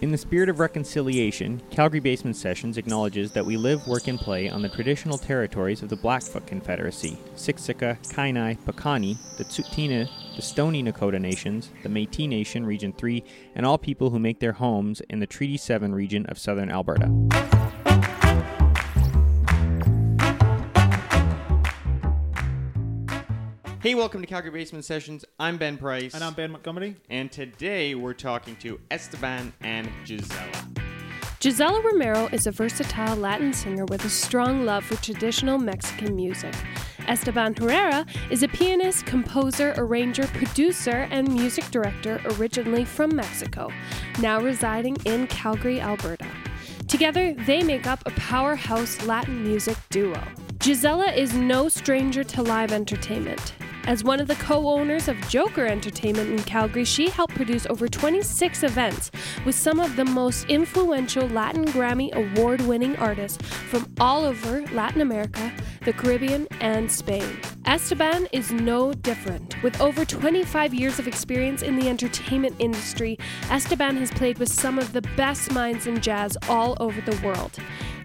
In the spirit of reconciliation, Calgary Basement Sessions acknowledges that we live, work, and play on the traditional territories of the Blackfoot Confederacy, Siksika, Kainai, Piikani, the Tsuut'ina, the Stoney Nakoda Nations, the Métis Nation Region 3, and all people who make their homes in the Treaty 7 region of southern Alberta. Hey, welcome to Calgary Basement Sessions. I'm Ben Price. And I'm Ben Montgomery. And today we're talking to Esteban and Gisela. Gisela Romero is a versatile Latin singer with a strong love for traditional Mexican music. Esteban Herrera is a pianist, composer, arranger, producer, and music director originally from Mexico, now residing in Calgary, Alberta. Together, they make up a powerhouse Latin music duo. Gisela is no stranger to live entertainment. As one of the co owners of Joker Entertainment in Calgary, she helped produce over 26 events with some of the most influential Latin Grammy award winning artists from all over Latin America, the Caribbean, and Spain. Esteban is no different. With over 25 years of experience in the entertainment industry, Esteban has played with some of the best minds in jazz all over the world.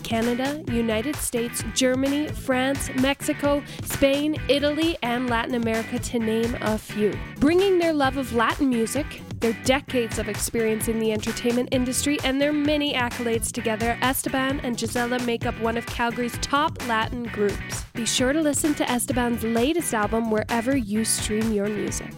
Canada, United States, Germany, France, Mexico, Spain, Italy, and Latin America, to name a few. Bringing their love of Latin music, their decades of experience in the entertainment industry, and their many accolades together, Esteban and Gisela make up one of Calgary's top Latin groups. Be sure to listen to Esteban's latest album wherever you stream your music.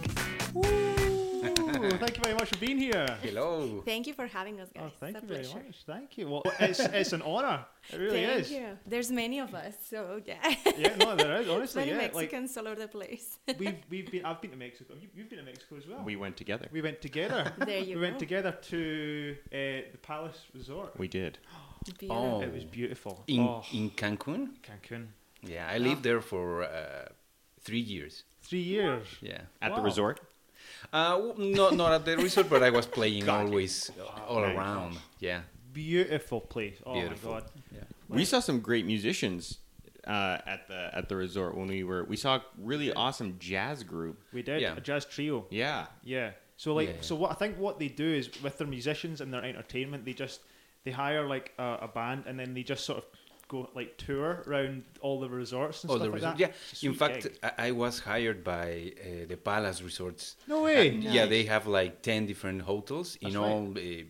Thank you very much for being here. Hello. Thank you for having us, guys. Oh, thank It's you very pleasure. much. Thank you. Well, it's, it's an honor. It really Thank is. you. There's many of us, so yeah. Yeah, no, there is. Honestly, many yeah. Like Mexicans all over the place. we've we've been. I've been to Mexico. You, you've been to Mexico as well. We went together. We went together. there you we went together to uh, the Palace Resort. We did. Beautiful. Oh. It was beautiful. In oh, in Cancun? Cancun. Yeah, I lived there for uh, three years. Three years. Yeah. At the resort? Uh, not not at the resort, but I was playing Got you. always all Nice. around. Yeah. Beautiful place. Oh Beautiful. my god. Yeah. We saw some great musicians uh, at the at the resort when we were. We saw a really awesome jazz group. We did Yeah. a jazz trio. Yeah. Yeah. So like, Yeah. so what I think what they do is with their musicians and their entertainment, they just they hire like a, a band and then they just sort of go like tour around all the resorts and Oh, stuff the like resort. that. Yeah. It's a In fact, gig. I, I was hired by uh, the Palace Resorts. no way. Uh, Yeah, they have like ten different hotels in right. all uh,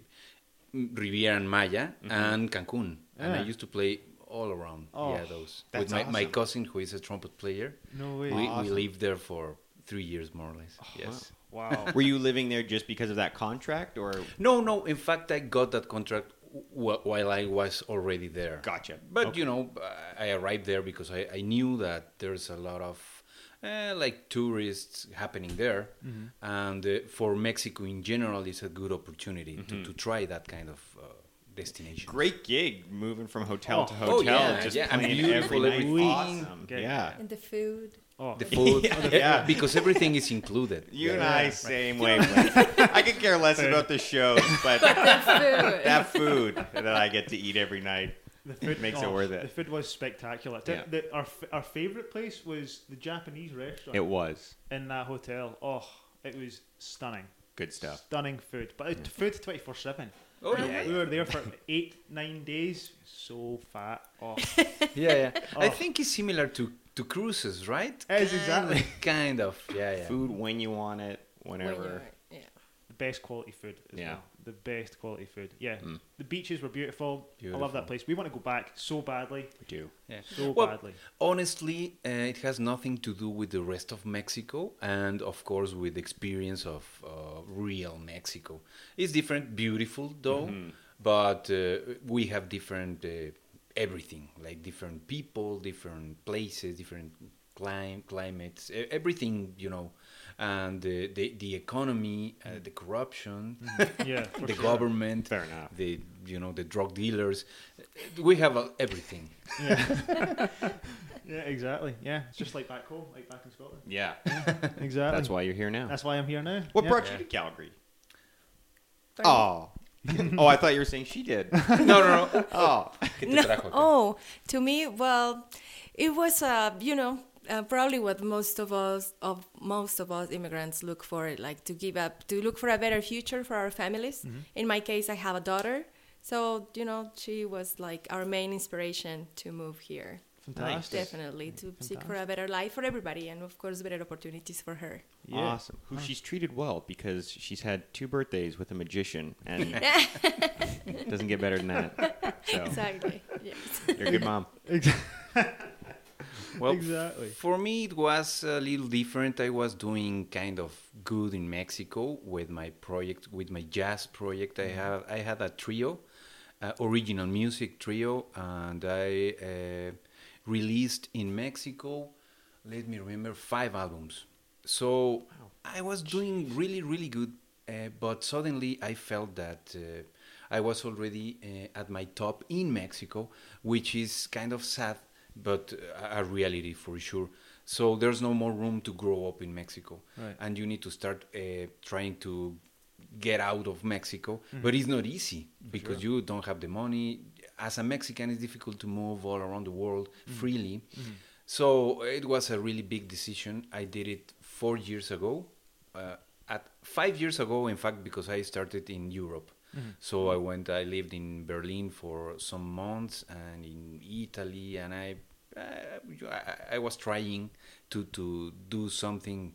Riviera and Maya and Cancun, and I used to play all around. Oh, yeah, those that's with my, my cousin who is a trumpet player. No way. We, we lived there for three years more or less. Oh, yes. Wow. Were you living there just because of that contract, or No, no. In fact, I got that contract w- while I was already there. gotcha? But Okay. you know, I arrived there because I, I knew that there's a lot of uh, like tourists happening there, Mm-hmm. and uh, for Mexico in general, it's a good opportunity to, to try that kind of uh, destination. great gig, moving from hotel Oh. to Oh, hotel, yeah, just yeah, and playing beautiful every night. Awesome. Okay. Yeah. and the food. Oh, The food, Yeah. because everything is included. You and Yeah. I, same wavelength. I could care less about the shows, but The food. that food that I get to eat every night. the food makes it oh, worth it. The food was spectacular. Yeah. The, our our favorite place was the Japanese restaurant It was in that hotel. Oh, it was stunning. good stuff. Stunning food, but it food twenty four seven. Oh yeah, We were there for eight nine days. So fat. Oh, yeah, yeah. Oh. I Oh. think it's similar to to cruises, right? It is exactly. Kind of. Yeah, yeah. Food when you want it, whenever. you're- yeah. the best quality food. As Yeah. well. The best quality food. Yeah. Mm. The beaches were beautiful. I love that place. We want to go back so badly. We do. Yeah. So Well, badly. Honestly, uh, it has nothing to do with the rest of Mexico, and of course with the experience of uh, real Mexico. It's different, beautiful though, Mm-hmm. but uh, we have different uh, everything, like different people, different places, different clim- climates, e- everything, you know, and uh, the the economy, uh, the corruption, Yeah. the sure. government, Fair enough. the you know the drug dealers. We have uh, everything. Yeah, exactly. Yeah, it's just like back home, like back in Scotland. Yeah. Exactly. That's why you're here now. That's why I'm here now. what Yeah. brought you to Calgary? Pardon? Oh. oh, I thought you were saying she did. No, no, no. Oh. No. Oh, to me, well, it was, uh, you know, uh, probably what most of us of most of us immigrants look for, like to give up, to look for a better future for our families. Mm-hmm. In my case, I have a daughter, so you know she was like our main inspiration to move here. Fantastic. Definitely to seek for a better life for everybody, and of course, better opportunities for her. Yeah. Awesome. Who she's treated well because she's had two birthdays with a magician and doesn't get better than that. So Exactly. yes. you're a good mom. Well, Exactly. For me, it was a little different. I was doing kind of good in Mexico with my project, with my jazz project. I have I had a trio, uh, original music trio, and I uh, released in Mexico. Let me remember five albums. So I was doing really really good, uh, but suddenly I felt that. Uh, I was already uh, at my top in Mexico, which is kind of sad but a reality for sure. So there's no more room to grow up in Mexico, Right. and you need to start uh, trying to get out of Mexico. But it's not easy because you don't have the money. As a Mexican, it's difficult to move all around the world freely. So it was a really big decision. I did it four years ago. Uh, at five years ago, in fact, because I started in Europe. So I went. I lived in Berlin for some months and in Italy, and I, uh, I, I was trying to to do something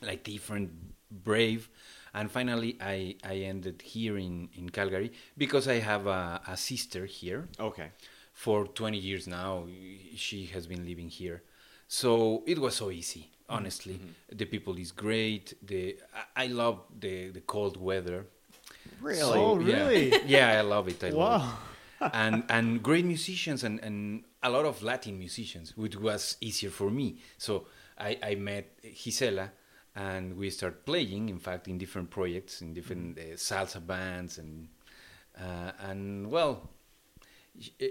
like different, brave, and finally I I ended here in in Calgary because I have a, a sister here Okay. for 20 years now. She has been living here, so it was so easy. Mm-hmm. Honestly, mm-hmm. the people is great. The I I love the the cold weather. Really? Oh, Yeah. really? Yeah, I love it. I love Wow. it. and and great musicians and, and a lot of Latin musicians, which was easier for me. So I, I met Gisela and we started playing, in fact, in different projects, in different uh, salsa bands, and uh, and well, eh,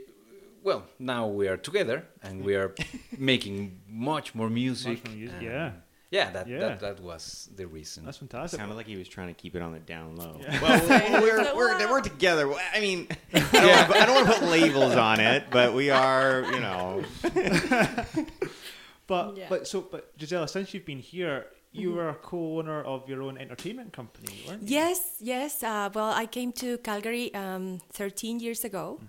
well now we are together and we are making much more music. more music, yeah. yeah, that, Yeah. that that was the reason. That's fantastic. Sounded like he was trying to keep it on the down low. Yeah. Well, we're, we're, we're together. I mean, I don't, wanna put- I don't want to put labels on it, but we are, you know. But Yeah. but so but Gisela, since you've been here, you were a co-owner of your own entertainment company, weren't you? Yes, yes. Uh, well, I came to Calgary um, 13 years ago.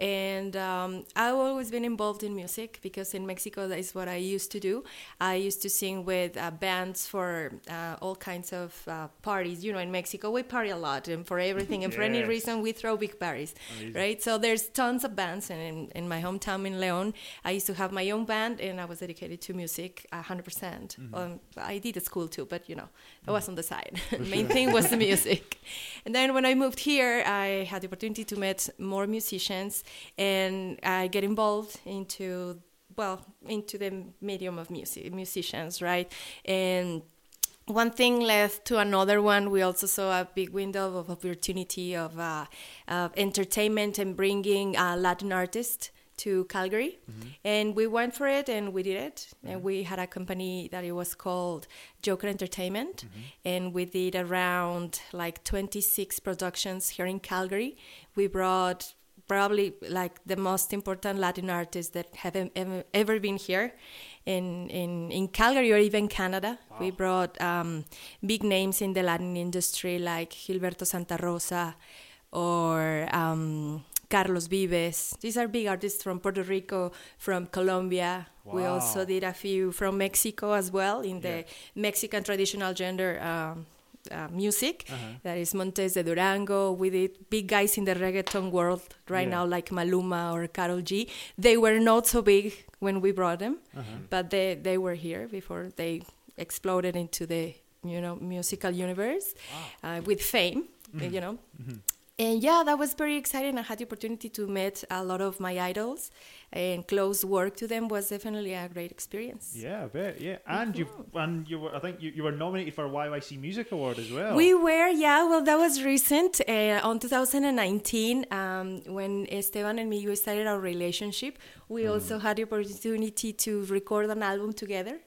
And um, I've always been involved in music because in Mexico that is what I used to do. I used to sing with uh, bands for uh, all kinds of uh, parties. You know, in Mexico we party a lot, and for everything and for any reason we throw big parties, Amazing. right? So there's tons of bands, and in, in my hometown in Leon, I used to have my own band, and I was dedicated to music 100%. percent Um, I did at school too, but you know, that was on the side. Main thing was the music. And then when I moved here, I had the opportunity to meet more musicians, and I get involved into well into the medium of music musicians, right? And one thing led to another one. We also saw a big window of opportunity of, uh, of entertainment and bringing uh, Latin artists to Calgary, and we went for it and we did it. And we had a company that it was called Joker Entertainment, and we did around like 26 productions here in Calgary. We brought probably like the most important Latin artists that have ever, ever been here in, in, in Calgary or even Canada. We brought um, big names in the Latin industry like Gilberto Santa Rosa or um, Carlos Vives. These are big artists from Puerto Rico, from Colombia. We also did a few from Mexico as well in the Yeah. Mexican traditional gender um, uh, music. Uh-huh. That is Montes de Durango. We did big guys in the reggaeton world right Yeah. now, like Maluma or Karol G. They were not so big when we brought them, Uh-huh. but they, they were here before they exploded into the you know musical universe uh, with fame. Mm-hmm. You know. And yeah, that was very exciting. I had the opportunity to meet a lot of my idols, and close work to them was definitely a great experience. Yeah, I bet. Yeah, and you and you were. I think you, you were nominated for a YYC Music Award as well. We were, yeah. Well, that was recent. Uh, on 2019, um, when Esteban and me we started our relationship, we also had the opportunity to record an album together.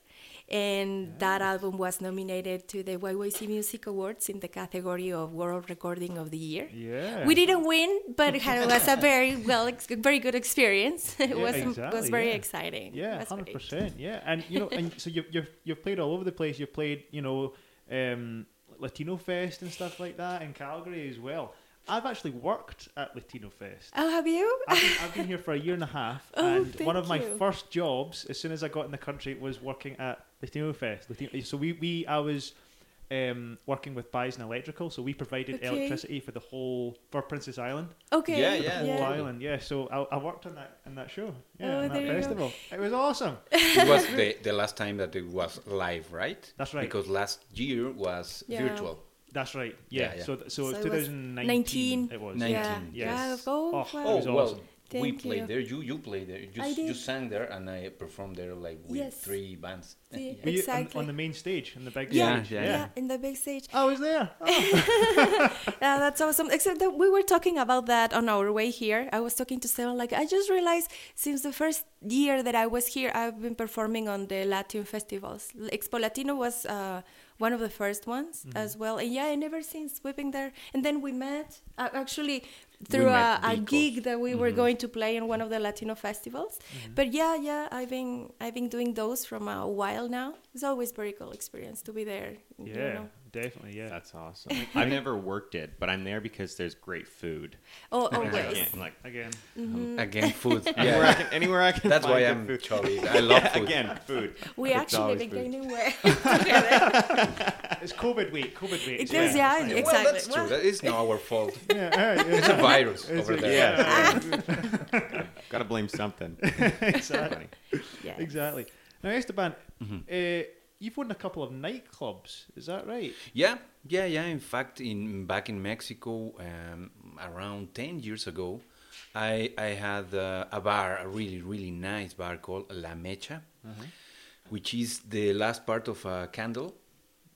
And that album was nominated to the YYC Music Awards in the category of World Recording of the Year. Yeah. We didn't win, but it was a very well, ex- very good experience. It Yeah, was exactly, was very yeah. exciting. Yeah, hundred percent. Yeah, and you know, and so you've you've you've played all over the place. You've played, you know, um, Latino Fest and stuff like that in Calgary as well. I've actually worked at Latino Fest. Oh, have you? I've been, I've been here for a year and a half, Oh, and one of my you. first jobs, as soon as I got in the country, was working at Latino Fest. Latino, so we, we I was um, working with Bison Electrical, so we provided Okay. electricity for the whole for Prince's Island, Okay. Yeah, yeah. the whole Yeah. island. Yeah, so I, I worked on that on that show. Yeah, Oh, on that there go. festival. It was awesome. it was the, the last time that it was live, right? That's right. Because last year was Yeah. virtual. That's right. Yeah. Yeah, yeah. So th- so, So it was it was 2019. 19. It was. 19. Yeah. Yes. Yeah. Oh, Oh, wow. it Oh was well, awesome. we Thank played you. there. You you played there. You I s- you sang there, and I performed there like with Yes. three bands. See, Were you on, exactly. on the main stage, in the big yeah, stage? yeah, yeah, in the big stage. I was there. Oh. Yeah, that's awesome. Except that we were talking about that on our way here. I was talking to Stefan, like, I just realized since the first year that I was here, I've been performing on the Latin festivals. Expo Latino was uh, one of the first ones Mm-hmm. as well. And yeah, I never since we've been there. And then we met, uh, actually, through a, a gig that we were Mhm. going to play in one of the Latino festivals. Mm-hmm. But yeah, yeah, I've been I've been doing those from a while now. It's always very cool experience to be there. you Yeah, know. Definitely. Yeah. That's awesome. I've never worked it, but I'm there because there's great food. Oh, I always. can't, like Again. Again, food. anywhere I can, anywhere I can. that's why I'm food. chubby. I love food. Again, food. We It's actually always been food. gaining weight. It's COVID week. COVID week. It so is, yeah, it's exactly. Well, that's true. Well- That is not our fault. Yeah, yeah, It's a virus It's over a- there. yeah. Gotta blame something. exactly. Yes. Exactly. Now, Esteban, Mm-hmm. uh, you've won a couple of nightclubs. Is that right? Yeah, yeah, yeah. In fact, in back in Mexico, um, around ten years ago, I I had uh, a bar, a really really nice bar called La Mecha, which is the last part of a candle,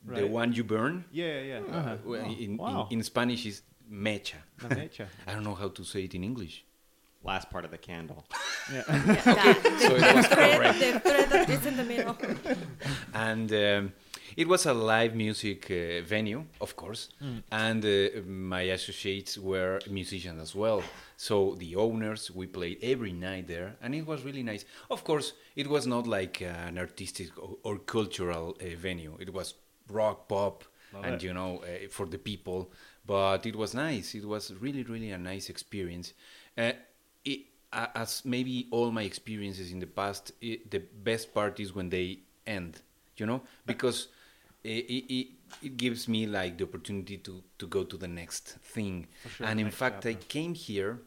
the one you burn. Yeah, yeah. Uh, Uh-huh. in, wow. in in Spanish is mecha. La mecha. I don't know how to say it in English. Last part of the candle. Yeah. Yeah, that- the, So it was thread, correct. the thread that is in the middle. and um, it was a live music uh, venue, of course, and uh, my associates were musicians as well. So the owners, we played every night there, and it was really nice. Of course, it was not like uh, an artistic or, or cultural uh, venue. It was rock, pop, Love and it. you know, uh, for the people. But it was nice. It was really, really a nice experience. It, as maybe all my experiences in the past, it, the best part is when they end, you know, because it, it, it, gives me like the opportunity to, to go to the next thing. Sure, and in fact, I came here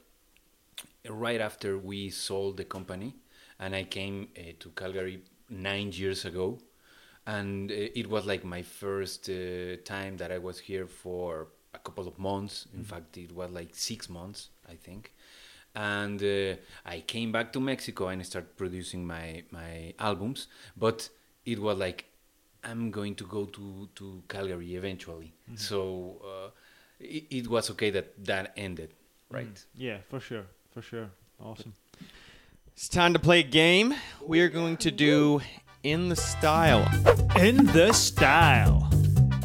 right after we sold the company, and I came uh, to Calgary nine years ago, and uh, it was like my first uh, time that I was here for a couple of months. In fact, it was like six months, I think. And uh, I came back to Mexico and I started producing my my albums, but it was like I'm going to go to to Calgary eventually. So uh, it, it was okay that that ended, right? Yeah, for sure. For sure. Awesome. It's time to play a game. We are going to do in the style. In the style.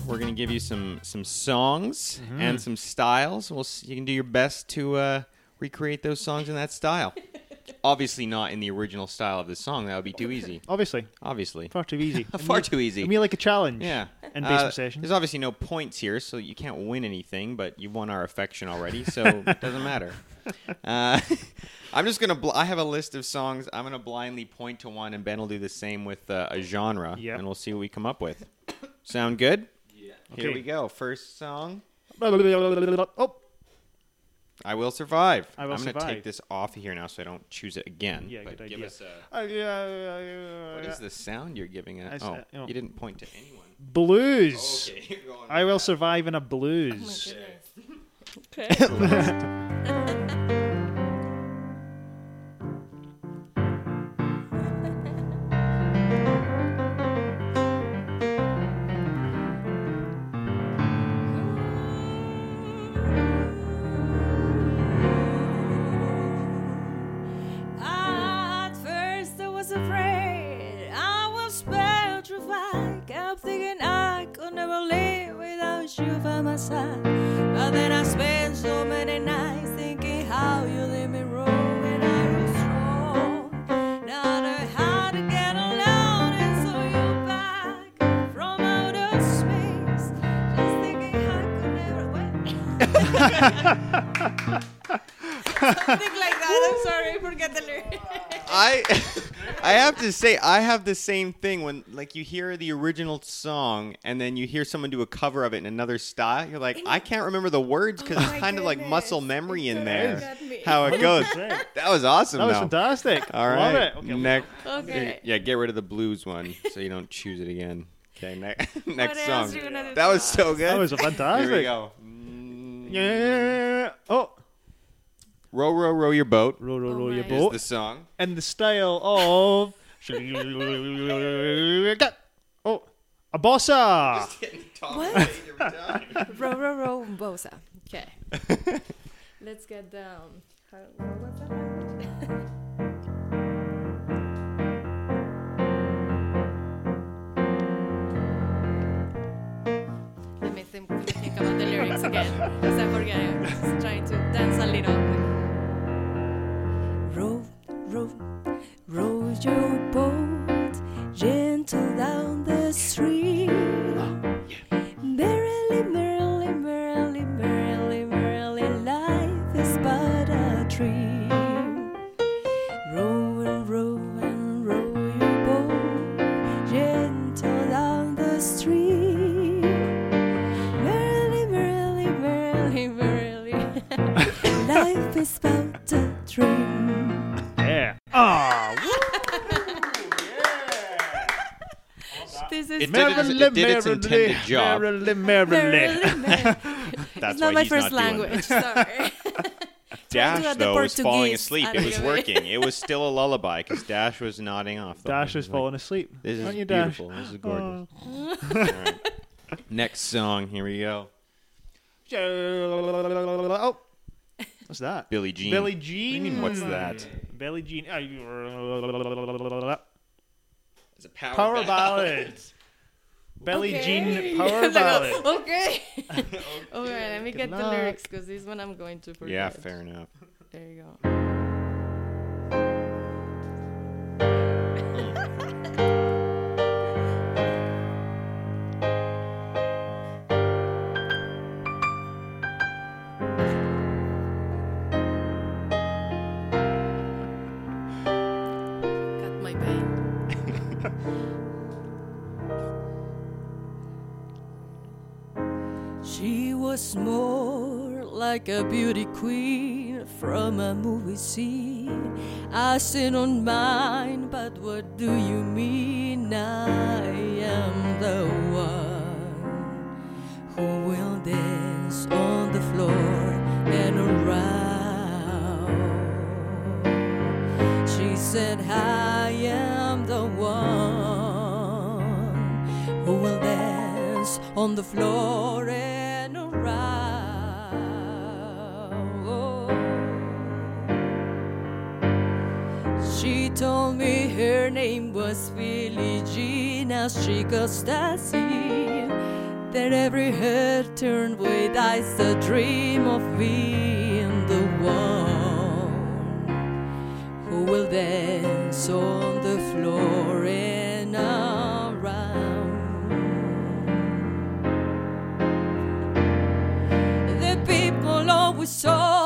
We're going to give you some some songs Mm-hmm. and some styles. We'll s- you can do your best to uh, recreate those songs in that style. Obviously, not in the original style of the song. That would be too easy. Obviously, Obviously, far too easy. far too easy. I mean, like a challenge. Yeah. And Uh, basement. There's obviously no points here, so you can't win anything, but you won our affection already, so it doesn't matter. Uh, I'm just going to, bl- I have a list of songs. I'm going to blindly point to one, and Ben will do the same with uh, a genre, Yep. and we'll see what we come up with. Sound good? Yeah. Here Okay. we go. First song Oh, I Will Survive. I Will am going to take this off of here now so I don't choose it again. Yeah, but good give idea. us a. uh, yeah, yeah, yeah, What yeah. is the sound you're giving it? I s- Oh, uh, you you didn't point to anyone. blues. Okay, I will that. survive in a Oh my blues. goodness. Okay. Something like that. I'm sorry, I forget the lyrics. I I have to say I have the same thing when like you hear the original song and then you hear someone do a cover of it in another style. You're like, I can't remember the words because Oh it's kind of like muscle memory in there. me. How it goes. That was awesome. That was though. fantastic. All Love right. it. Okay, Next. Okay. Yeah, get rid of the blues one so you don't choose it again. Okay, ne- next song. else you gonna do That was so good. That was fantastic. Here fantastic. we go. Yeah. Oh. Row, row, row your boat Row, row, Oh row your my. is boat. the song. And the style of. oh, a bossa. What? row, row, row, bossa. Okay. Let's get down. Um, how, what that? Let me think, about the lyrics again. Because I forget. I was trying to dance a little. Row, row, row your boat gentle down the stream. It did its intended job. Merrily, merrily. Merrily, merrily. That's it's not why my he's first not language. it. Sorry. Dash add the though was falling Portuguese asleep. It was working. It was still a lullaby because Dash was nodding off. the Dash was is thing. falling asleep. This is Aren't you, Dash? beautiful. This is gorgeous. Oh. All right. Next song. Here we go. Oh. What's that? Billie Jean. Billie Jean. mean, what's that? Billie Jean. It's a power, Power ballads. Billie Okay. Jean power ballad. okay. okay, let me Good get the lyrics because this one I'm going to forget. Yeah, fair enough. There you go. Like a beauty queen from a movie scene. I sit on mine, but what do you mean? I am the one who will dance on the floor and around. She said, I am the one who will dance on the floor She goes dancing. That every head turned with eyes a dream of being the one who will dance on the floor and around. The people always told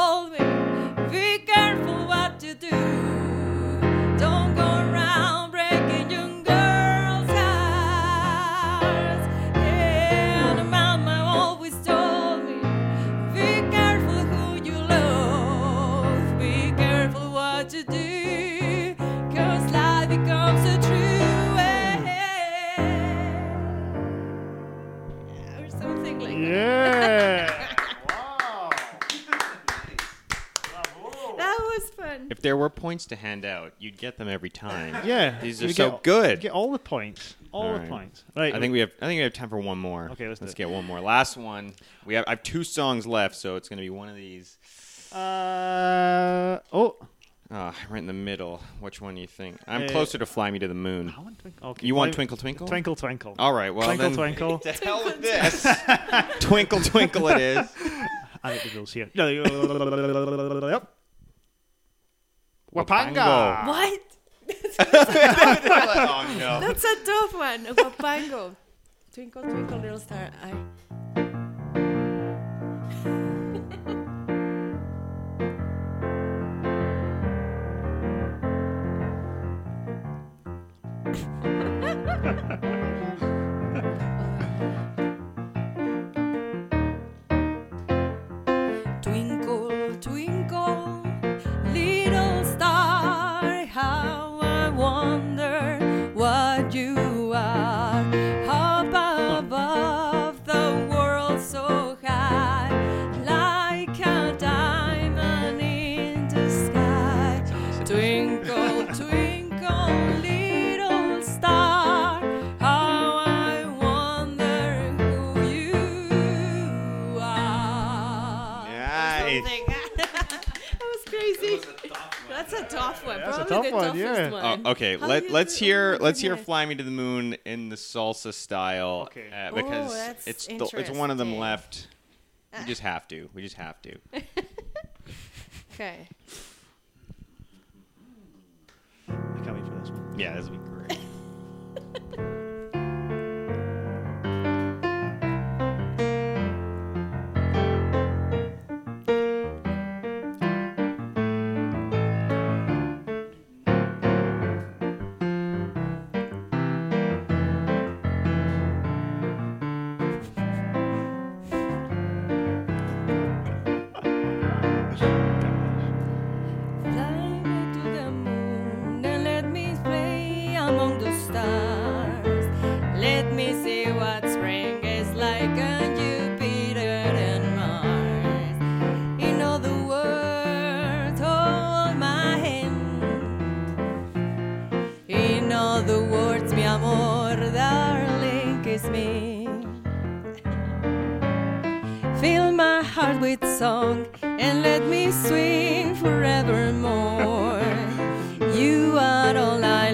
If there were points to hand out, you'd get them every time. Yeah. These you are so get, good. You get all the points. All All the right. points. Right. I think we have. I think we have time for one more. Okay, let's do let's it. get one more. Last one. We have. I have two songs left, so it's gonna be one of these. Uh. Oh. Ah, right in the middle. Which one do you think? I'm Uh, closer to "Fly Me to the Moon." I want twinkle. Okay. You want fine. "Twinkle Twinkle"? Twinkle, twinkle. All right. Well twinkle, then. twinkle. To hell with this. twinkle, twinkle. It is. I think the rules here. yep. Huapango. What? Oh, That's a tough one. Huapango. Twinkle, twinkle, little star. I... crazy. That's a tough one. That's a Probably tough the one, toughest yeah. one. Oh, okay, How let do you let's do- hear let's hear goodness. "Fly Me to the Moon" in the salsa style Okay. uh, Oh, because that's it's the, it's one of them interesting. left. We just have to. We just have to. Okay. I can't wait for this one. Yeah, this would be great. Me. Fill my heart with song and let me swing forevermore. You are all I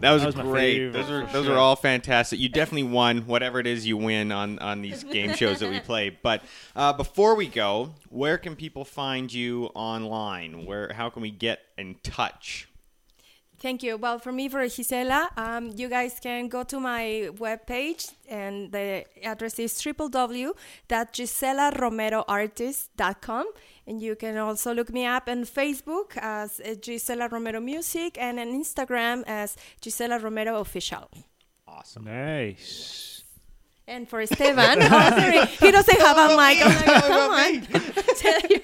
That was, That was great. those are those sure. are all fantastic. You definitely won whatever it is you win on on these game shows that we play. But uh, before we go, where can people find you online? Where how can we get in touch? Thank you. Well, for me, for Gisela, um, you guys can go to my webpage, and the address is www.giselaromeroartist.com. And you can also look me up on Facebook as uh, Gisela Romero Music and on Instagram as Gisela Romero Official. Awesome. Nice. And for Esteban, oh, sorry, he doesn't have a mic. I'm like, come on. Tell you.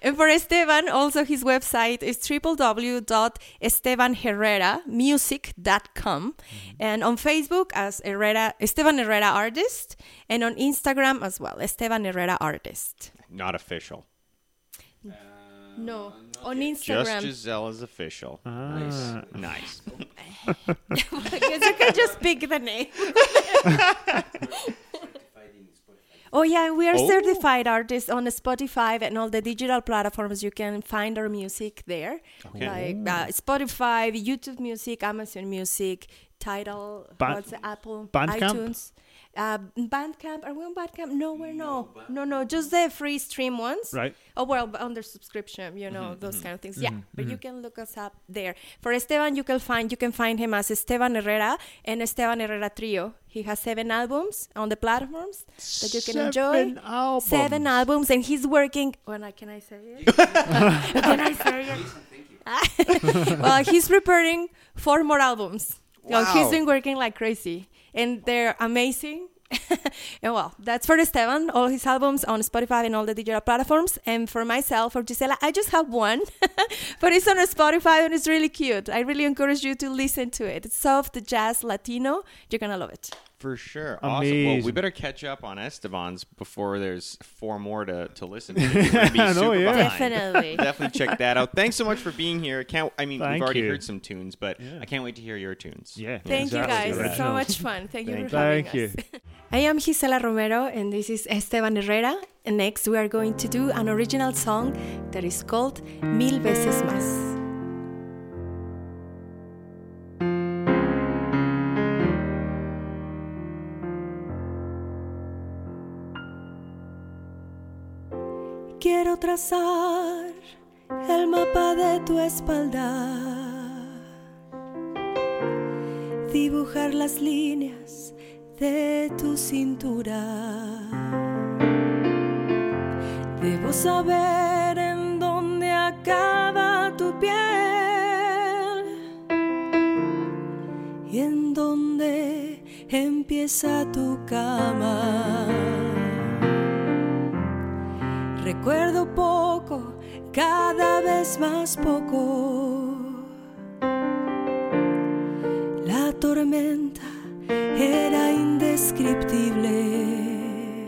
and for Esteban, also his website is www.estebanherreramusic.com. And on Facebook as Herrera, Esteban Herrera Artist. And on Instagram as well, Esteban Herrera Artist. Not official. No, uh, on Just Instagram. Gisela's official. Ah. Nice. Because you can just pick the name. Oh yeah, we are Oh. certified artists on Spotify and all the digital platforms. You can find our music there, Okay. like uh, Spotify, YouTube Music, Amazon Music, Tidal, Ba- what's the Apple, Bandcamp? iTunes, uh, Bandcamp. Are we on Bandcamp? No, we're no, no, no, just the free stream ones. Right. Oh well, under subscription, you know Mm-hmm, those kind of things. Yeah, but you can look us up there. For Esteban, you can find you can find him as Esteban Herrera and Esteban Herrera Trio. He has seven albums on the platforms that you can enjoy. Seven albums. Seven albums, and he's working. When I can I say it? can I say it? well, he's preparing four more albums. Well, he's Wow. been working like crazy, and they're amazing. and well, that's for Esteban, all his albums on Spotify and all the digital platforms. And for myself, for Gisela, I just have one, but it's on Spotify and it's really cute. I really encourage you to listen to it. It's soft jazz Latino. You're gonna love it. For sure. Awesome. Well, we better catch up on Esteban's before there's four more to, to listen to. We're be I know, super yeah. behind. Definitely. Definitely check that out. Thanks so much for being here. I can't I mean Thank we've already you. heard some tunes, but Yeah. I can't wait to hear your tunes. Yeah. Thank you guys. It's so much fun. Thank you Thank for you. having Thank you. us. I am Gisela Romero and this is Esteban Herrera. And next we are going to do an original song that is called Mil veces más. trazar el mapa de tu espalda, dibujar las líneas de tu cintura. Debo saber en dónde acaba tu piel y en dónde empieza tu cama Recuerdo poco, cada vez más poco. La tormenta era indescriptible.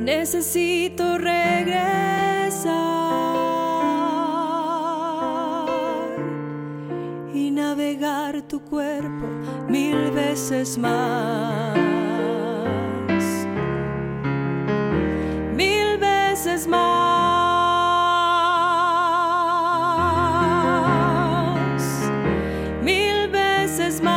Necesito regresar y navegar tu cuerpo mil veces más. más, mil veces más.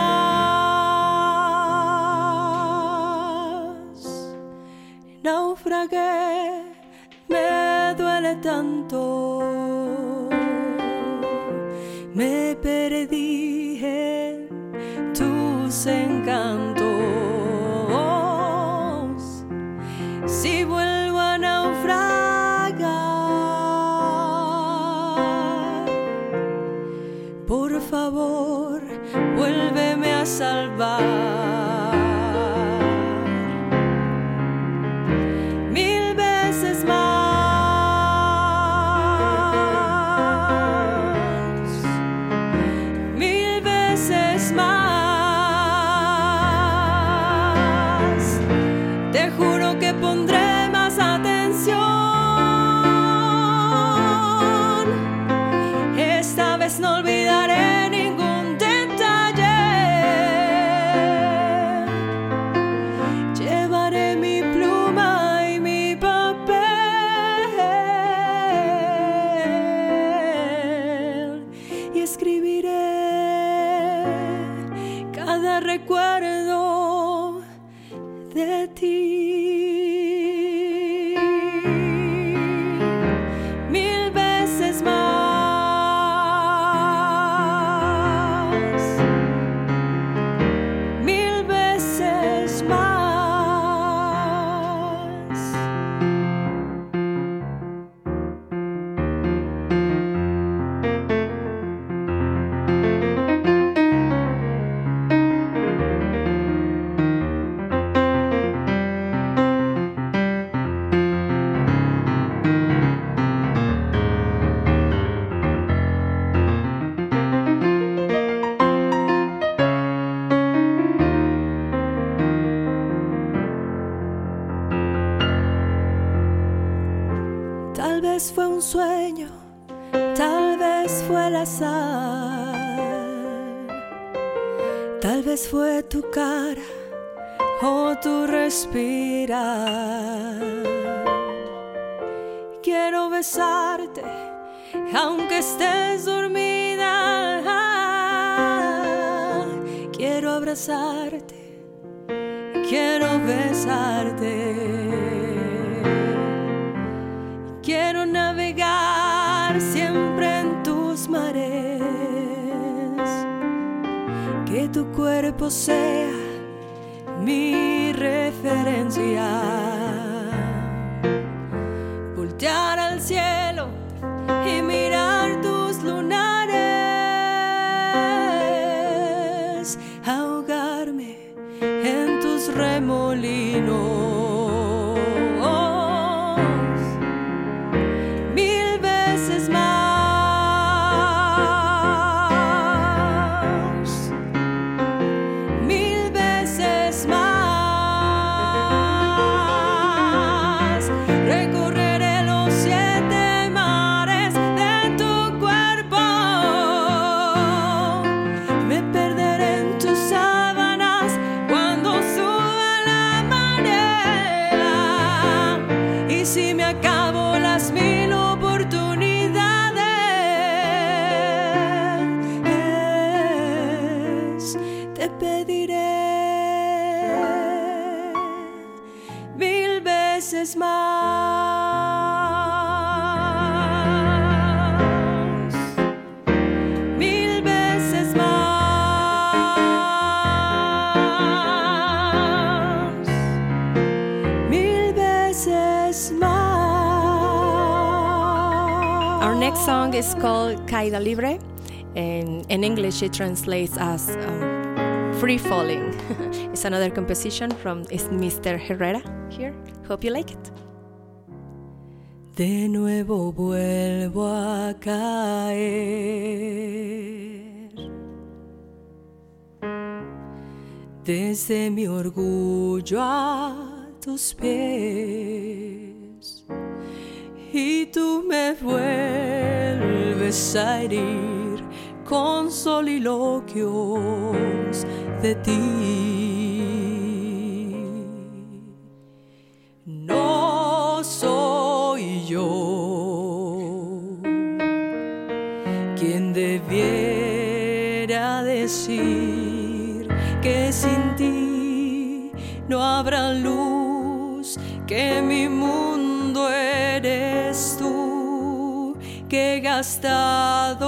Naufragué, me duele tanto, me perdí en tus encantos. Quiero besarte, aunque estés dormida. Quiero abrazarte, quiero besarte. Quiero navegar siempre en tus mares. Que tu cuerpo sea mi referencia. Voltear is called Caída Libre. And in English, it translates as um, Free Falling. it's another composition from Mr. Herrera here. Hope you like it. De nuevo vuelvo a caer. Desde mi orgullo a tus pies. Y tú me vuelves. A herir con soliloquios de ti. No soy yo quien debiera decir que sin ti no habrá luz, que mi mundo que he gastado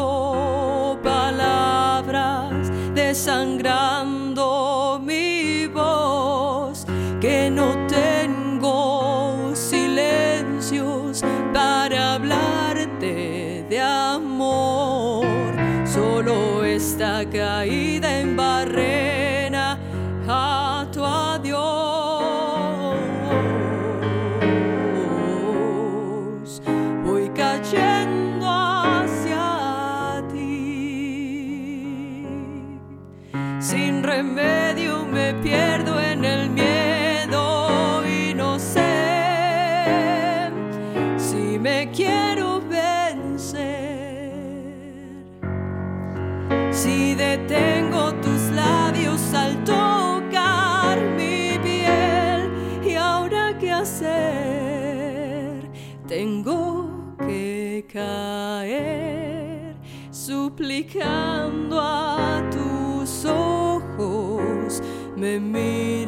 palabras desangrando mi voz, que no tengo silencios para hablarte de amor, solo esta caída en barrena detengo tus labios al tocar mi piel. Y ahora qué hacer, tengo que caer suplicando a tus ojos. Me miren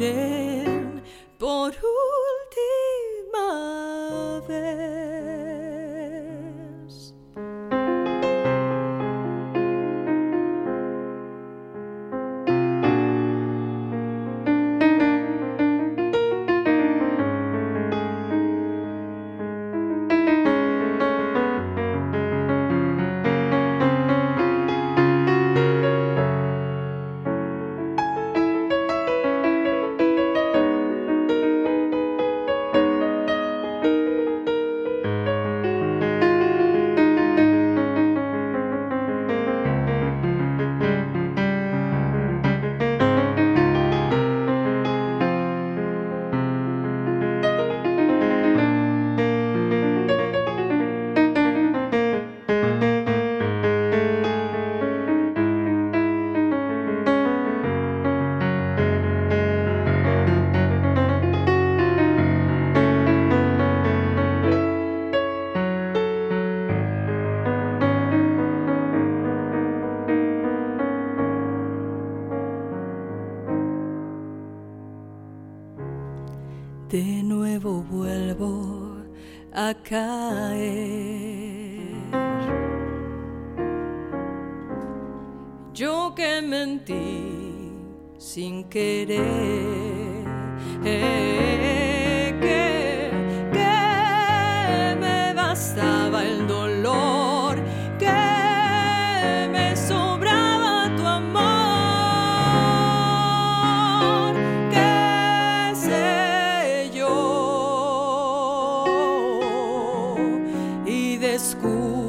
y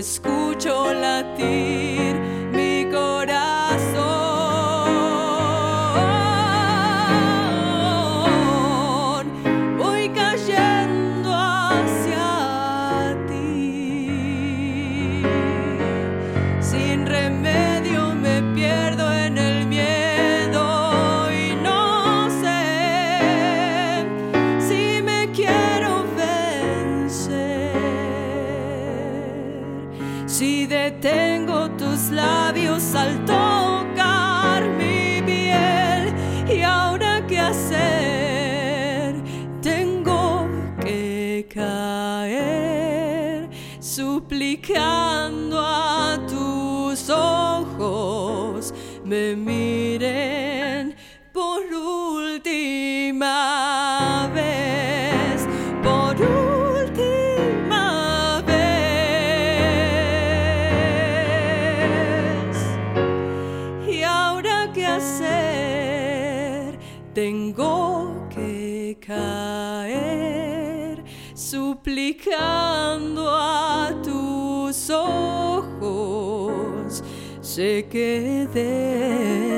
escucho latir labios al tocar mi piel. Y ahora qué hacer, tengo que caer suplicando. Se quede